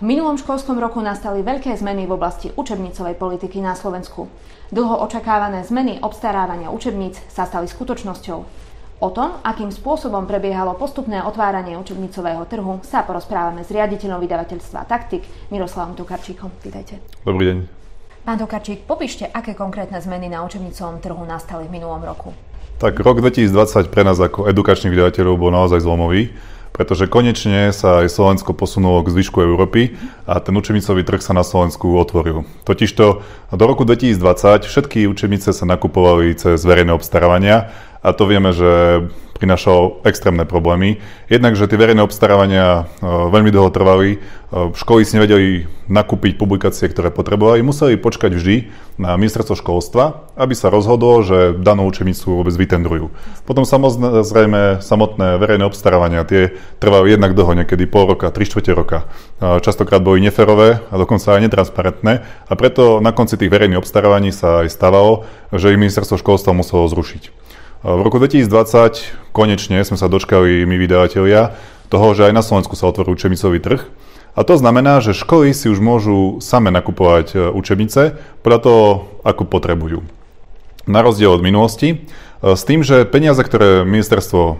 V minulom školskom roku nastali veľké zmeny v oblasti učebnicovej politiky na Slovensku. Dlho očakávané zmeny obstarávania učebníc sa stali skutočnosťou. O tom, akým spôsobom prebiehalo postupné otváranie učebnicového trhu, sa porozprávame s riaditeľom vydavateľstva Taktik Miroslavom Tukarčíkom. Vítajte. Dobrý deň. Pán Tukarčík, popíšte, aké konkrétne zmeny na učebnicovom trhu nastali v minulom roku. Tak rok 2020 pre nás ako edukačných vydavateľov bol naozaj zlomový pretože konečne sa aj Slovensko posunulo k zvyšku Európy a ten učebnicový trh sa na Slovensku otvoril. Totižto do roku 2020 všetky učebnice sa nakupovali cez verejné obstarávania a to vieme, že prinášalo extrémne problémy. Jednak, že tie verejné obstarávania e, veľmi dlho trvali, e, školy si nevedeli nakúpiť publikácie, ktoré potrebovali, museli počkať vždy na ministerstvo školstva, aby sa rozhodlo, že danú učebnicu vôbec vytendrujú. Potom samozrejme samotné verejné obstarávania, tie trvajú jednak dlho, niekedy pol roka, tri štvrte roka. E, častokrát boli neferové a dokonca aj netransparentné a preto na konci tých verejných obstarávaní sa aj stávalo, že ich ministerstvo školstva muselo zrušiť. V roku 2020 konečne sme sa dočkali my vydavatelia toho, že aj na Slovensku sa otvoril učebnicový trh. A to znamená, že školy si už môžu same nakupovať e, učebnice podľa toho, ako potrebujú. Na rozdiel od minulosti, e, s tým, že peniaze, ktoré ministerstvo e,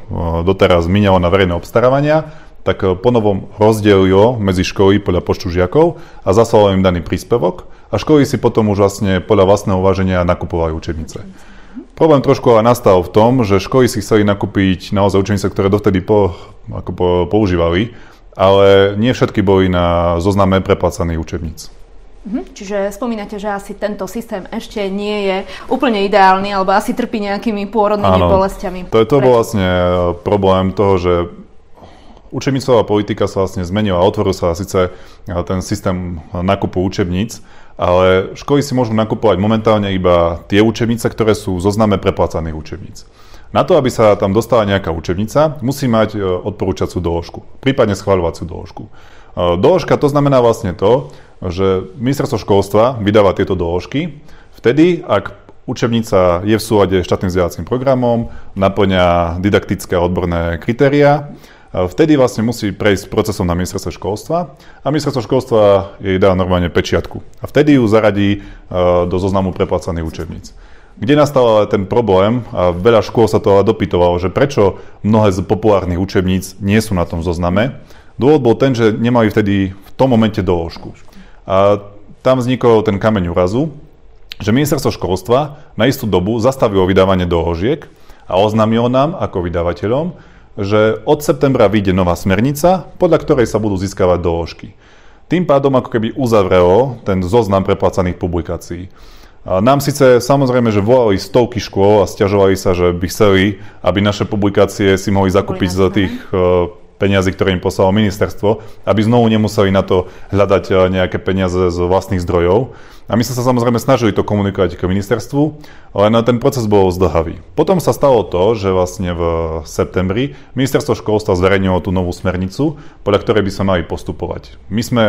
doteraz minialo na verejné obstarávania, tak ponovom rozdelilo medzi školy podľa počtu žiakov a zaslalo im daný príspevok a školy si potom už vlastne podľa vlastného uvaženia nakupovali učebnice. Problém trošku ale nastal v tom, že školy si chceli nakúpiť naozaj učenice, ktoré dovtedy po, ako po, používali, ale nie všetky boli na zozname preplácaných učebníc. Mhm, čiže spomínate, že asi tento systém ešte nie je úplne ideálny, alebo asi trpí nejakými pôrodnými Áno, bolestiami. To, to bol vlastne e, problém toho, že učebnicová politika sa vlastne zmenila. Otvoril sa síce e, ten systém nákupu učebníc, ale školy si môžu nakupovať momentálne iba tie učebnice, ktoré sú v zozname preplácaných učebníc. Na to, aby sa tam dostala nejaká učebnica, musí mať e, odporúčacú doložku, prípadne schváľovaciu doložku. E, doložka to znamená vlastne to, že ministerstvo školstva vydáva tieto doložky vtedy, ak učebnica je v súlade s štátnym vzdelávacím programom, naplňa didaktické a odborné kritéria Vtedy vlastne musí prejsť procesom na ministerstvo školstva a ministerstvo školstva jej dá normálne pečiatku. A vtedy ju zaradí e, do zoznamu preplácaných učebníc. Kde nastal ale ten problém, a veľa škôl sa to ale dopytovalo, že prečo mnohé z populárnych učebníc nie sú na tom zozname. Dôvod bol ten, že nemali vtedy v tom momente doložku. A tam vznikol ten kameň úrazu, že ministerstvo školstva na istú dobu zastavilo vydávanie doložiek a oznámilo nám ako vydavateľom, že od septembra vyjde nová smernica, podľa ktorej sa budú získavať doložky. Tým pádom ako keby uzavrelo ten zoznam preplacaných publikácií. A nám síce samozrejme, že volali stovky škôl a stiažovali sa, že by chceli, aby naše publikácie si mohli zakúpiť za tých uh, peniazy, ktoré im poslalo ministerstvo, aby znovu nemuseli na to hľadať uh, nejaké peniaze z vlastných zdrojov. A my sme sa samozrejme snažili to komunikovať k ministerstvu, len ten proces bol zdlhavý. Potom sa stalo to, že vlastne v septembri ministerstvo školstva zverejnilo tú novú smernicu, podľa ktorej by sme mali postupovať. My sme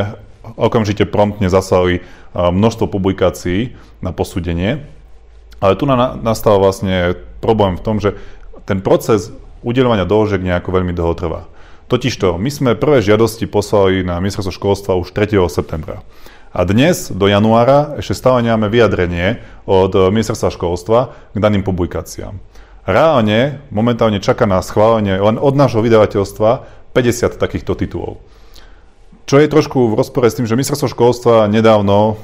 okamžite promptne zaslali množstvo publikácií na posúdenie, ale tu nastal vlastne problém v tom, že ten proces udeľovania doložiek nejako veľmi dlho trvá. Totižto, my sme prvé žiadosti poslali na ministerstvo školstva už 3. septembra. A dnes, do januára, ešte stále nemáme vyjadrenie od ministerstva školstva k daným publikáciám. Reálne momentálne čaká na schválenie len od nášho vydavateľstva 50 takýchto titulov. Čo je trošku v rozpore s tým, že ministerstvo školstva nedávno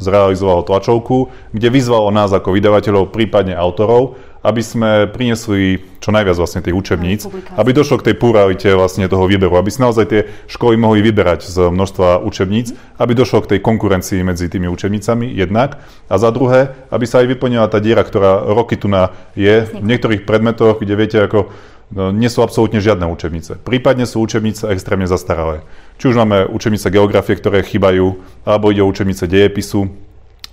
zrealizovalo tlačovku, kde vyzvalo nás ako vydavateľov, prípadne autorov, aby sme priniesli čo najviac vlastne tých učebníc, aby došlo k tej pluralite vlastne toho výberu, aby si naozaj tie školy mohli vyberať z množstva učebníc, aby došlo k tej konkurencii medzi tými učebnicami jednak a za druhé, aby sa aj vyplnila tá diera, ktorá roky tu na je v niektorých predmetoch, kde viete ako no, nie sú absolútne žiadne učebnice. Prípadne sú učebnice extrémne zastaralé. Či už máme učebnice geografie, ktoré chýbajú, alebo ide o učebnice dejepisu,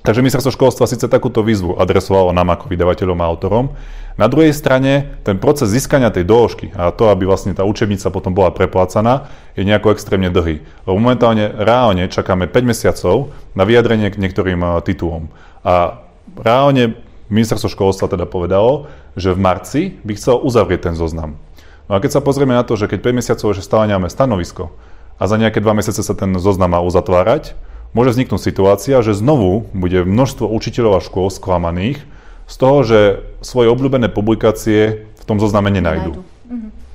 Takže ministerstvo školstva síce takúto výzvu adresovalo nám ako vydavateľom a autorom. Na druhej strane ten proces získania tej doložky a to, aby vlastne tá učebnica potom bola preplácaná, je nejako extrémne dlhý. Lebo momentálne reálne čakáme 5 mesiacov na vyjadrenie k niektorým titulom. A reálne ministerstvo školstva teda povedalo, že v marci by chcelo uzavrieť ten zoznam. No a keď sa pozrieme na to, že keď 5 mesiacov ešte stále nemáme stanovisko a za nejaké dva mesiace sa ten zoznam má uzatvárať, môže vzniknúť situácia, že znovu bude množstvo učiteľov a škôl sklamaných z toho, že svoje obľúbené publikácie v tom zozname nenajdu. Mhm.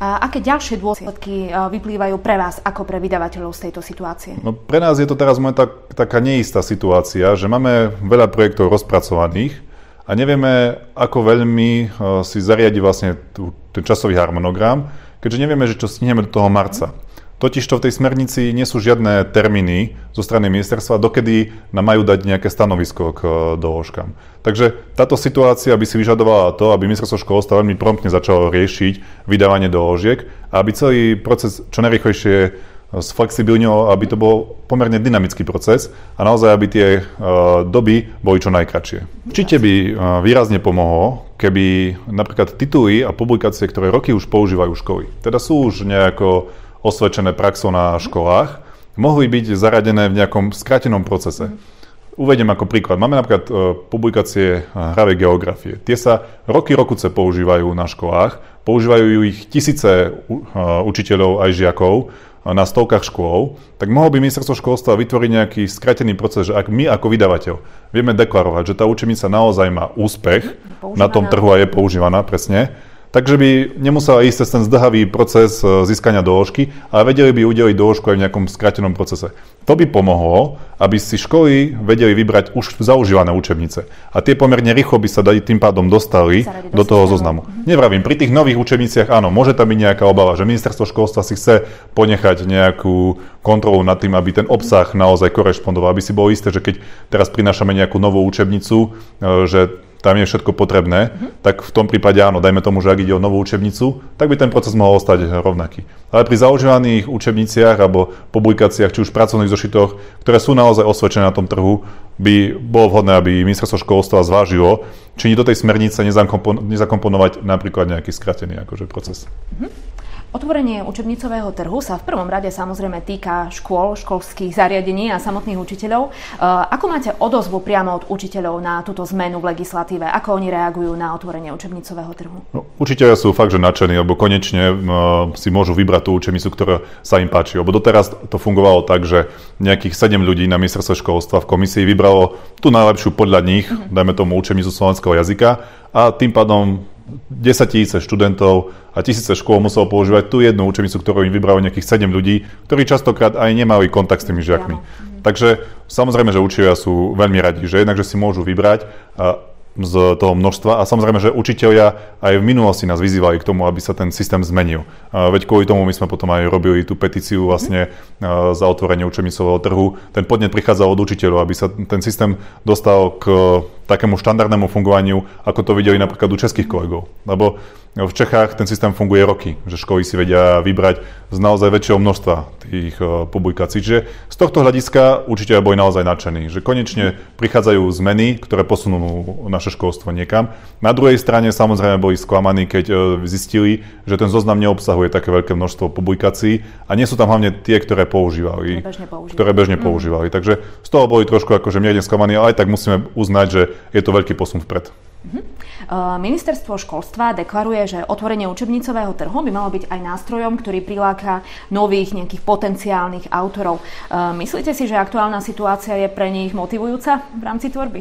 A aké ďalšie dôsledky e, vyplývajú pre vás ako pre vydavateľov z tejto situácie? No, pre nás je to teraz tak, taká neistá situácia, že máme veľa projektov rozpracovaných a nevieme, ako veľmi uh, si zariadi vlastne tú, ten časový harmonogram, keďže nevieme, že čo stihneme do toho marca. Totižto v tej smernici nie sú žiadne termíny zo strany ministerstva, dokedy nám majú dať nejaké stanovisko k doložkám. Takže táto situácia by si vyžadovala to, aby ministerstvo školstva veľmi promptne začalo riešiť vydávanie doložiek a aby celý proces čo najrychlejšie sflexibilnilo, aby to bol pomerne dynamický proces a naozaj, aby tie uh, doby boli čo najkračšie. Určite by výrazne pomohlo, keby napríklad tituly a publikácie, ktoré roky už používajú školy, teda sú už nejako osvedčené praxou na školách, mohli byť zaradené v nejakom skrátenom procese. Uvediem ako príklad. Máme napríklad e, publikácie e, hravej geografie. Tie sa roky rokuce používajú na školách. Používajú ich tisíce e, učiteľov aj žiakov na stovkách škôl, tak mohol by ministerstvo školstva vytvoriť nejaký skratený proces, že ak my ako vydavateľ vieme deklarovať, že tá učenica naozaj má úspech používaná. na tom trhu a je používaná, presne, Takže by nemusela ísť cez ten zdrhavý proces e, získania doložky, ale vedeli by udeliť doložku aj v nejakom skratenom procese. To by pomohlo, aby si školy vedeli vybrať už zaužívané učebnice. A tie pomerne rýchlo by sa tým pádom dostali do toho zoznamu. Mhm. Nevravím, pri tých nových učebniciach áno, môže tam byť nejaká obava, že ministerstvo školstva si chce ponechať nejakú kontrolu nad tým, aby ten obsah naozaj korešpondoval, aby si bolo isté, že keď teraz prinášame nejakú novú učebnicu, e, že tam je všetko potrebné, mm-hmm. tak v tom prípade áno, dajme tomu, že ak ide o novú učebnicu, tak by ten proces mohol ostať rovnaký. Ale pri zaužívaných učebniciach alebo publikáciách, či už pracovných zošitoch, ktoré sú naozaj osvedčené na tom trhu, by bolo vhodné, aby ministerstvo školstva zvážilo, či do tej smernice nezakomponovať napríklad nejaký skratený akože, proces. Mm-hmm. Otvorenie učebnicového trhu sa v prvom rade samozrejme týka škôl, školských zariadení a samotných učiteľov. E, ako máte odozvu priamo od učiteľov na túto zmenu v legislatíve? Ako oni reagujú na otvorenie učebnicového trhu? No, učiteľia sú fakt, že nadšení, lebo konečne uh, si môžu vybrať tú učebnicu, ktorá sa im páči. Lebo doteraz to fungovalo tak, že nejakých 7 ľudí na ministerstve školstva v komisii vybralo tú najlepšiu podľa nich, mm-hmm. dajme tomu učebnicu slovenského jazyka a tým pádom 10 tisíce študentov a tisíce škôl muselo používať tú jednu učebnicu, ktorú im vybralo nejakých 7 ľudí, ktorí častokrát aj nemali kontakt s tými žiakmi. Takže samozrejme, že učiteľia sú veľmi radi, že jednak, že si môžu vybrať z toho množstva. A samozrejme, že učiteľia aj v minulosti nás vyzývali k tomu, aby sa ten systém zmenil. Veď kvôli tomu my sme potom aj robili tú petíciu vlastne za otvorenie učebnicového trhu. Ten podnet prichádzal od učiteľov, aby sa ten systém dostal k takému štandardnému fungovaniu, ako to videli napríklad u českých kolegov. Lebo v Čechách ten systém funguje roky, že školy si vedia vybrať z naozaj väčšieho množstva tých e, publikácií. Čiže z tohto hľadiska určite boli naozaj nadšení, že konečne prichádzajú zmeny, ktoré posunú naše školstvo niekam. Na druhej strane samozrejme boli sklamaní, keď e, zistili, že ten zoznam neobsahuje také veľké množstvo publikácií a nie sú tam hlavne tie, ktoré používali. Ktoré bežne používali. Ktoré bežne mm. používali. Takže z toho boli trošku akože mierne sklamaní, ale aj tak musíme uznať, že je to veľký posun vpred. Mm-hmm. Ministerstvo školstva deklaruje, že otvorenie učebnicového trhu by malo byť aj nástrojom, ktorý priláka nových nejakých potenciálnych autorov. Myslíte si, že aktuálna situácia je pre nich motivujúca v rámci tvorby?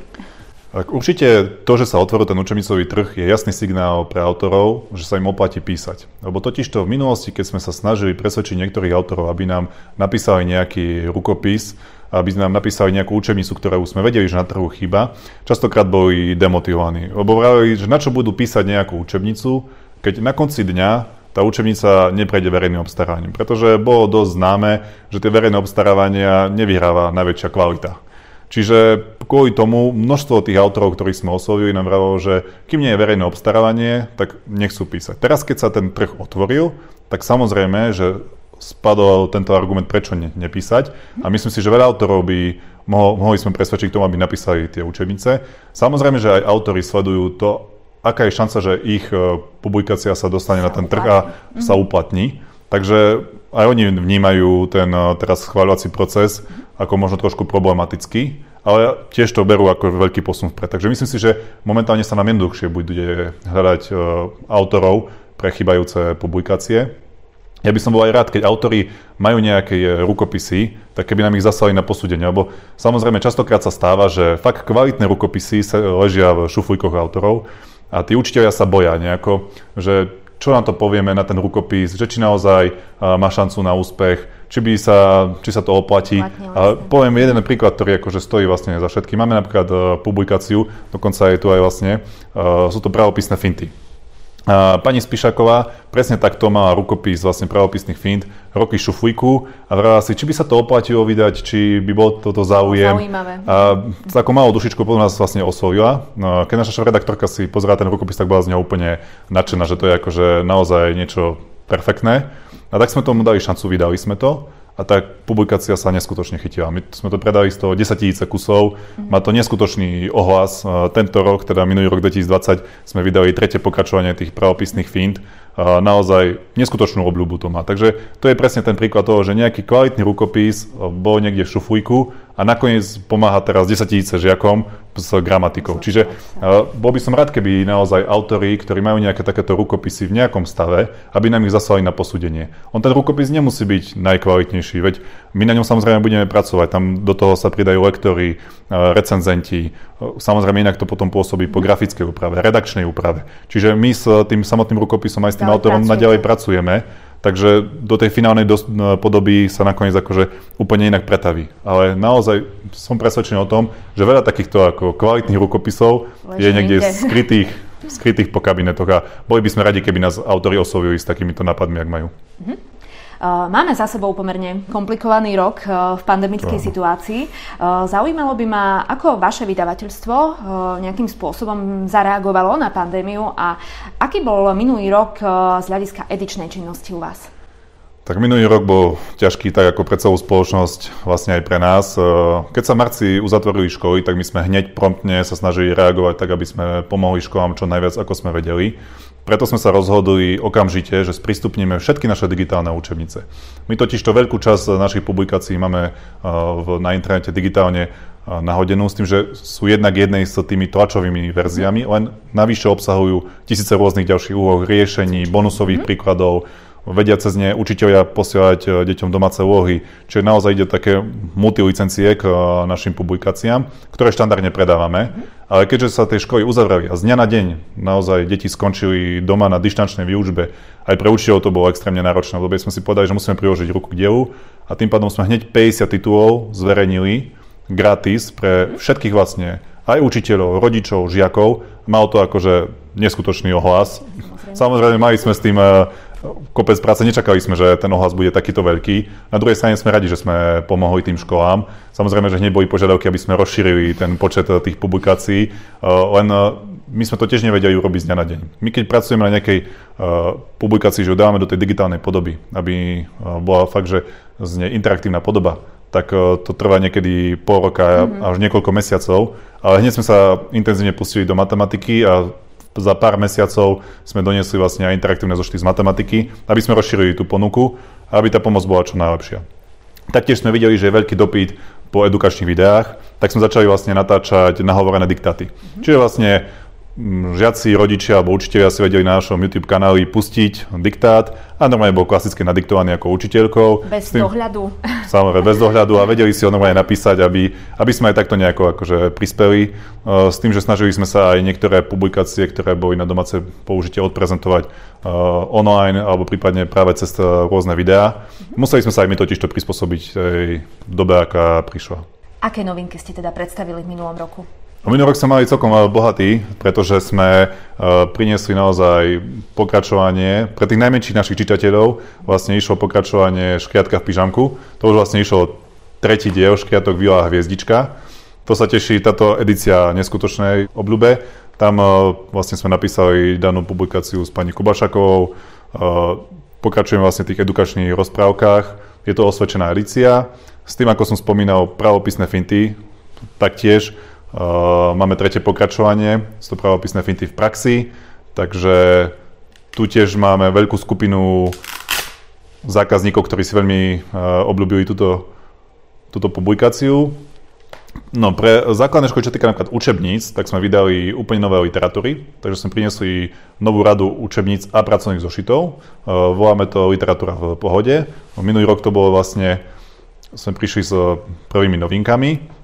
Tak určite to, že sa otvoril ten učebnicový trh, je jasný signál pre autorov, že sa im oplatí písať. Lebo totiž to v minulosti, keď sme sa snažili presvedčiť niektorých autorov, aby nám napísali nejaký rukopis, aby sme nám napísali nejakú učebnicu, ktorú sme vedeli, že na trhu chýba, častokrát boli demotivovaní. Lebo vravili, že na čo budú písať nejakú učebnicu, keď na konci dňa tá učebnica neprejde verejným obstarávaním. Pretože bolo dosť známe, že tie verejné obstarávania nevyhráva najväčšia kvalita. Čiže kvôli tomu množstvo tých autorov, ktorých sme oslovili, nám vravalo, že kým nie je verejné obstarávanie, tak nechcú písať. Teraz, keď sa ten trh otvoril, tak samozrejme, že spadol tento argument, prečo ne, nepísať. A myslím si, že veľa autorov by mohol, mohli sme presvedčiť k tomu, aby napísali tie učebnice. Samozrejme, že aj autori sledujú to, aká je šanca, že ich e, publikácia sa dostane na ten trh a sa uplatní. Takže aj oni vnímajú ten e, teraz schváľovací proces ako možno trošku problematický, ale tiež to berú ako veľký posun vpred. Takže myslím si, že momentálne sa nám jednoduchšie bude hľadať e, autorov pre chybajúce publikácie. ja by som bol aj rád, keď autory majú nejaké e, rukopisy, tak keby nám ich zaslali na posúdenie. Lebo samozrejme častokrát sa stáva, že fakt kvalitné rukopisy sa ležia v šuflíkoch autorov a tí učiteľia sa boja nejako, že čo nám to povieme na ten rukopis, že či naozaj má šancu na úspech, či, by sa, či sa to oplatí. A poviem jeden príklad, ktorý akože stojí vlastne za všetky. Máme napríklad uh, publikáciu, dokonca je tu aj vlastne, uh, sú to pravopisné finty. Pani Spišaková presne takto mala rukopis vlastne pravopisných fint, roky šuflíku a vrala si, či by sa to oplatilo vydať, či by bol toto záujem. Zaujímavé. A takou malou dušičkou potom nás vlastne oslovila. No, keď naša redaktorka si pozerá ten rukopis, tak bola z neho úplne nadšená, že to je akože naozaj niečo perfektné. A tak sme tomu dali šancu, vydali sme to a tá publikácia sa neskutočne chytila. My sme to predali z toho 10 tisíce kusov, mm. má to neskutočný ohlas. Tento rok, teda minulý rok 2020, sme vydali tretie pokračovanie tých pravopisných fint naozaj neskutočnú obľúbu to má. Takže to je presne ten príklad toho, že nejaký kvalitný rukopis bol niekde v šuflíku a nakoniec pomáha teraz 10 tisíce žiakom s gramatikou. Čiže bol by som rád, keby naozaj autori, ktorí majú nejaké takéto rukopisy v nejakom stave, aby nám ich zaslali na posúdenie. On ten rukopis nemusí byť najkvalitnejší, veď my na ňom samozrejme budeme pracovať. Tam do toho sa pridajú lektory, recenzenti. Samozrejme inak to potom pôsobí po grafickej úprave, redakčnej úprave. Čiže my s tým samotným rukopisom aj s tým tým autorom naďalej pracujeme, takže do tej finálnej dos- podoby sa nakoniec akože úplne inak pretaví. Ale naozaj som presvedčený o tom, že veľa takýchto ako kvalitných rukopisov Lež je niekde skrytých, skrytých po kabinetoch a boli by sme radi, keby nás autori oslovili s takýmito nápadmi, ak majú. Mm-hmm. Máme za sebou pomerne komplikovaný rok eh, v pandemickej no. situácii. Eh, zaujímalo by ma, ako vaše vydavateľstvo eh, nejakým spôsobom zareagovalo na pandémiu a aký bol minulý rok z hľadiska edičnej činnosti u vás? Tak minulý rok bol ťažký tak ako pre celú spoločnosť, vlastne aj pre nás. Keď sa marci uzatvorili školy, tak my sme hneď promptne sa snažili reagovať tak, aby sme pomohli školám čo najviac, ako sme vedeli. Preto sme sa rozhodli okamžite, že sprístupníme všetky naše digitálne učebnice. My totiž to veľkú časť našich publikácií máme na internete digitálne nahodenú s tým, že sú jednak jednej s tými tlačovými verziami, len navyše obsahujú tisíce rôznych ďalších úloh, riešení, bonusových mm-hmm. príkladov, vedia cez ne učiteľia posielať e, deťom domáce úlohy. Čiže naozaj ide také multilicencie k e, našim publikáciám, ktoré štandardne predávame. Ale keďže sa tie školy uzavreli a z dňa na deň naozaj deti skončili doma na dištančnej výučbe, aj pre učiteľov to bolo extrémne náročné, lebo sme si povedali, že musíme priložiť ruku k dielu a tým pádom sme hneď 50 titulov zverejnili gratis pre všetkých vlastne aj učiteľov, rodičov, žiakov. Mal to akože neskutočný ohlas. Samozrejme, mali sme s tým e, kopec práce, nečakali sme, že ten ohlas bude takýto veľký. Na druhej strane sme radi, že sme pomohli tým školám. Samozrejme, že hneď boli požiadavky, aby sme rozšírili ten počet tých publikácií, uh, len uh, my sme to tiež nevedeli urobiť z dňa na deň. My keď pracujeme na nejakej publikácii, že ju dávame do tej digitálnej podoby, aby bola fakt, že znie interaktívna podoba, tak to trvá niekedy pol roka mm-hmm. až niekoľko mesiacov. Ale hneď sme sa intenzívne pustili do matematiky a za pár mesiacov sme doniesli vlastne aj interaktívne zošty z matematiky, aby sme rozšírili tú ponuku a aby tá pomoc bola čo najlepšia. Taktiež sme videli, že je veľký dopyt po edukačných videách, tak sme začali vlastne natáčať nahovorené diktáty. Mm-hmm. Čiže vlastne žiaci, rodičia alebo učiteľia si vedeli na našom YouTube kanáli pustiť diktát a normálne bol klasicky nadiktovaný ako učiteľkou. Bez tým, dohľadu. Samozrejme, bez dohľadu a vedeli si ho normálne napísať, aby, aby sme aj takto nejako akože prispeli. Uh, s tým, že snažili sme sa aj niektoré publikácie, ktoré boli na domáce použitie odprezentovať uh, online alebo prípadne práve cez uh, rôzne videá. Museli sme sa aj my totiž to prispôsobiť tej dobe, aká prišla. Aké novinky ste teda predstavili v minulom roku? Minulý rok sme mali celkom bohatý, pretože sme uh, priniesli naozaj pokračovanie. Pre tých najmenších našich čitateľov vlastne išlo pokračovanie Škriatka v pyžamku. To už vlastne išlo tretí diel Škriatok Vila hviezdička. To sa teší táto edícia neskutočnej obľube. Tam uh, vlastne sme napísali danú publikáciu s pani Kubašakovou. Uh, pokračujeme vlastne v tých edukačných rozprávkach. Je to osvedčená edícia. S tým, ako som spomínal, pravopisné finty, taktiež máme tretie pokračovanie, sú to pravopisné finty v praxi, takže tu tiež máme veľkú skupinu zákazníkov, ktorí si veľmi uh, obľúbili túto, túto publikáciu. No, pre základné školy, čo týka napríklad učebníc, tak sme vydali úplne nové literatúry, takže sme priniesli novú radu učebníc a pracovných zošitov. Uh, voláme to literatúra v pohode. Minulý rok to bolo vlastne, sme prišli s prvými novinkami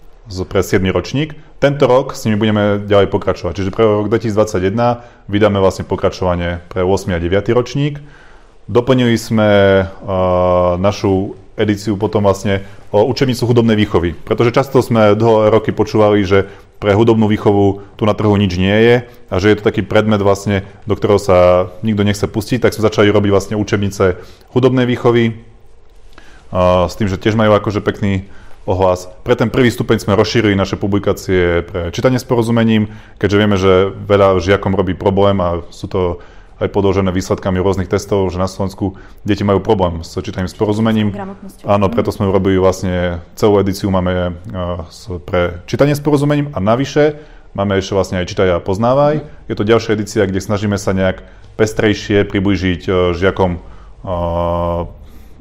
pre 7. ročník. Tento rok s nimi budeme ďalej pokračovať. Čiže pre rok 2021 vydáme vlastne pokračovanie pre 8. a 9. ročník. Doplnili sme uh, našu edíciu potom vlastne o učebnicu hudobnej výchovy. Pretože často sme dlho roky počúvali, že pre hudobnú výchovu tu na trhu nič nie je a že je to taký predmet vlastne, do ktorého sa nikto nechce pustiť, tak sme začali robiť vlastne učebnice hudobnej výchovy s tým, že tiež majú akože pekný ohlas. Pre ten prvý stupeň sme rozšírili naše publikácie pre čítanie s porozumením, keďže vieme, že veľa žiakom robí problém a sú to aj podložené výsledkami rôznych testov, že na Slovensku deti majú problém s čítaním s porozumením. Áno, preto sme urobili vlastne celú edíciu máme uh, pre čítanie s porozumením a navyše máme ešte vlastne aj čítaj a poznávaj. Mm. Je to ďalšia edícia, kde snažíme sa nejak pestrejšie priblížiť uh, žiakom, uh,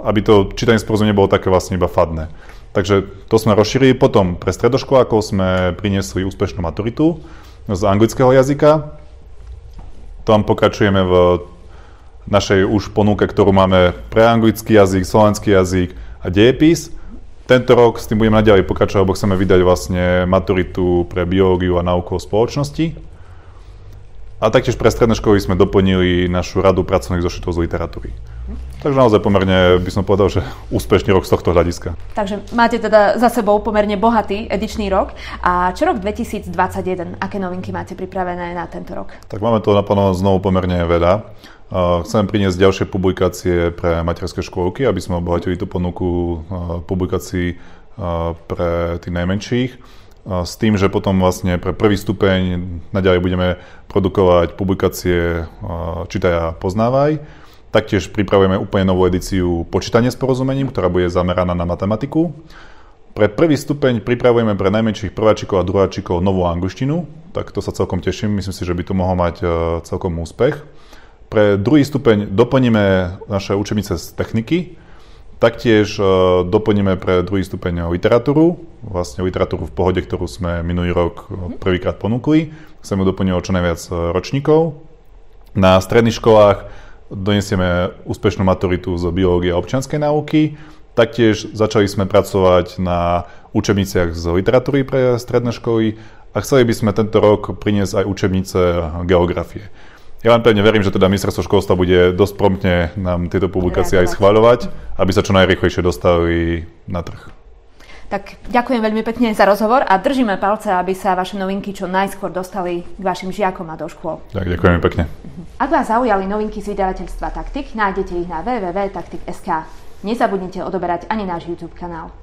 aby to čítanie s porozumením bolo také vlastne iba fadné. Takže to sme rozšírili. Potom pre stredoškolákov sme priniesli úspešnú maturitu z anglického jazyka tam pokračujeme v našej už ponuke, ktorú máme pre anglický jazyk, slovenský jazyk a dejepis. Tento rok s tým budeme naďalej pokračovať, lebo chceme vydať vlastne maturitu pre biológiu a náuku o spoločnosti. A taktiež pre stredné školy sme doplnili našu radu pracovných zošitov z literatúry. Takže naozaj pomerne by som povedal, že úspešný rok z tohto hľadiska. Takže máte teda za sebou pomerne bohatý edičný rok. A čo rok 2021? Aké novinky máte pripravené na tento rok? Tak máme to naplno znovu pomerne veľa. Chcem priniesť ďalšie publikácie pre materské škôlky, aby sme obohatili tú ponuku publikácií pre tých najmenších. S tým, že potom vlastne pre prvý stupeň naďalej budeme produkovať publikácie Čítaj a poznávaj Taktiež pripravujeme úplne novú edíciu počítania s porozumením, ktorá bude zameraná na matematiku. Pre prvý stupeň pripravujeme pre najmenších prváčikov a druháčikov novú angličtinu, tak to sa celkom teším, myslím si, že by to mohol mať e, celkom úspech. Pre druhý stupeň doplníme naše učebnice z techniky, taktiež e, doplníme pre druhý stupeň literatúru, vlastne literatúru v pohode, ktorú sme minulý rok e, prvýkrát ponúkli. Chceme doplniť o čo najviac ročníkov. Na stredných školách donesieme úspešnú maturitu z biológie a občianskej náuky. Taktiež začali sme pracovať na učebniciach z literatúry pre stredné školy a chceli by sme tento rok priniesť aj učebnice geografie. Ja vám pevne verím, že teda ministerstvo školstva bude dosť promptne nám tieto publikácie aj schváľovať, aby sa čo najrychlejšie dostali na trh. Tak ďakujem veľmi pekne za rozhovor a držíme palce, aby sa vaše novinky čo najskôr dostali k vašim žiakom a do škôl. Tak, ďakujem pekne. Ak vás zaujali novinky z vydavateľstva Taktik, nájdete ich na www.taktik.sk. Nezabudnite odoberať ani náš YouTube kanál.